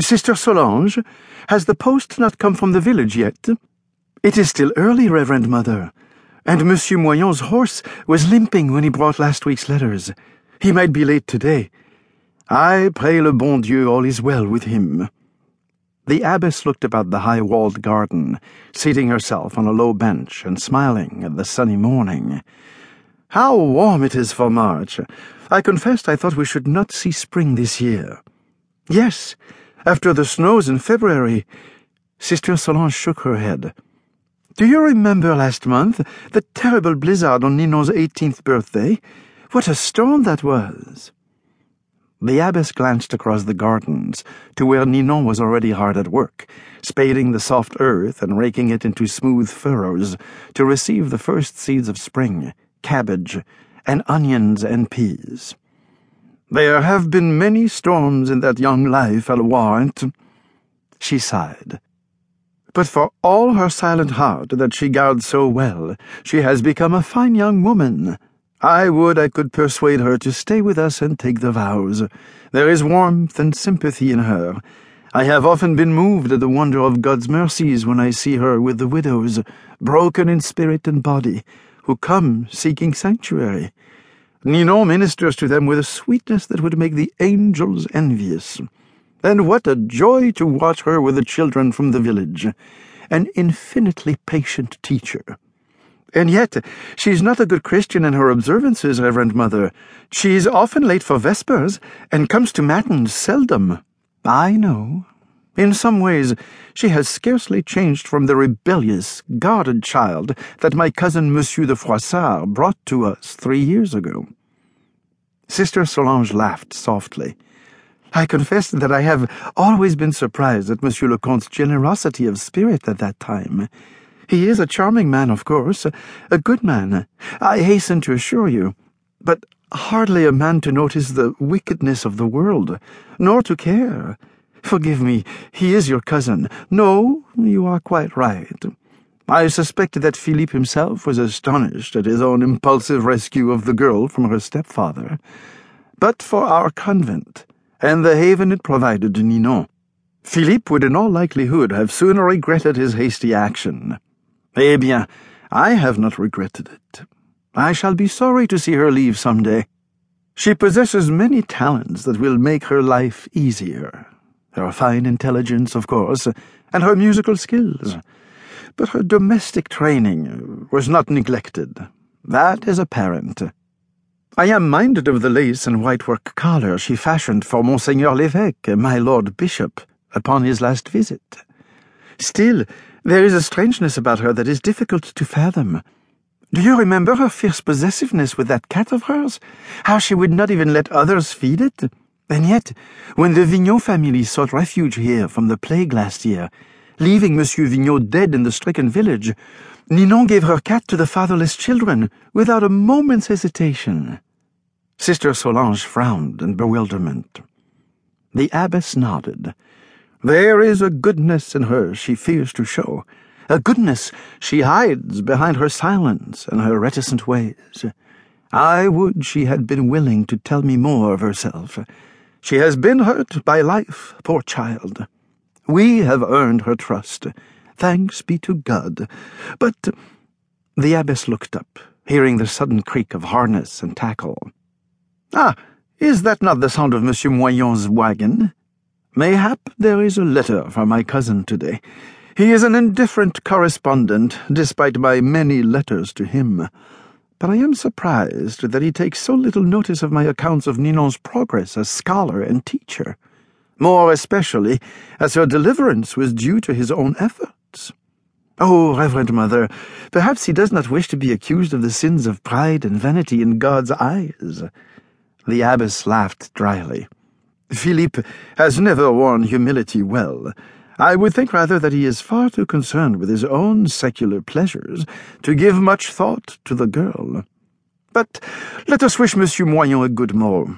Sister Solange, has the post not come from the village yet? It is still early, Reverend Mother, and Monsieur Moyon's horse was limping when he brought last week's letters. He might be late today. I pray le bon Dieu all is well with him. The abbess looked about the high walled garden, seating herself on a low bench and smiling at the sunny morning. How warm it is for March! I confessed I thought we should not see spring this year. Yes, after the snows in February. Sister Solange shook her head. Do you remember last month the terrible blizzard on Ninon's eighteenth birthday? What a storm that was! The abbess glanced across the gardens to where Ninon was already hard at work, spading the soft earth and raking it into smooth furrows to receive the first seeds of spring, cabbage, and onions and peas. There have been many storms in that young life, I'll warrant. She sighed. But for all her silent heart that she guards so well, she has become a fine young woman I would I could persuade her to stay with us and take the vows. There is warmth and sympathy in her. I have often been moved at the wonder of God's mercies when I see her with the widows, broken in spirit and body, who come seeking sanctuary. Ninon ministers to them with a sweetness that would make the angels envious. And what a joy to watch her with the children from the village! An infinitely patient teacher. And yet, she's not a good Christian in her observances, Reverend Mother. She's often late for Vespers, and comes to Matins seldom. I know. In some ways, she has scarcely changed from the rebellious, guarded child that my cousin Monsieur de Froissart brought to us three years ago. Sister Solange laughed softly. I confess that I have always been surprised at Monsieur le Comte's generosity of spirit at that time. He is a charming man, of course, a good man, I hasten to assure you, but hardly a man to notice the wickedness of the world, nor to care. Forgive me, he is your cousin. No, you are quite right. I suspect that Philippe himself was astonished at his own impulsive rescue of the girl from her stepfather. But for our convent, and the haven it provided to Ninon, Philippe would in all likelihood have sooner regretted his hasty action. Eh bien, I have not regretted it. I shall be sorry to see her leave some day. She possesses many talents that will make her life easier. Her fine intelligence, of course, and her musical skills. But her domestic training was not neglected. That is apparent. I am minded of the lace and whitework collar she fashioned for Monseigneur l'Évêque, my Lord Bishop, upon his last visit. Still, there is a strangeness about her that is difficult to fathom. Do you remember her fierce possessiveness with that cat of hers? How she would not even let others feed it? And yet, when the Vignon family sought refuge here from the plague last year, leaving Monsieur Vignon dead in the stricken village, Ninon gave her cat to the fatherless children without a moment's hesitation. Sister Solange frowned in bewilderment. The abbess nodded. There is a goodness in her she fears to show, a goodness she hides behind her silence and her reticent ways. I would she had been willing to tell me more of herself. She has been hurt by life, poor child. We have earned her trust. Thanks be to God. But the abbess looked up, hearing the sudden creak of harness and tackle. Ah, is that not the sound of Monsieur Moyon's wagon? Mayhap there is a letter for my cousin today. He is an indifferent correspondent, despite my many letters to him. But I am surprised that he takes so little notice of my accounts of Ninon's progress as scholar and teacher, more especially as her deliverance was due to his own efforts. Oh, Reverend Mother, perhaps he does not wish to be accused of the sins of pride and vanity in God's eyes. The abbess laughed dryly. Philippe has never worn humility well. I would think rather that he is far too concerned with his own secular pleasures to give much thought to the girl. But let us wish Monsieur Moyon a good morrow.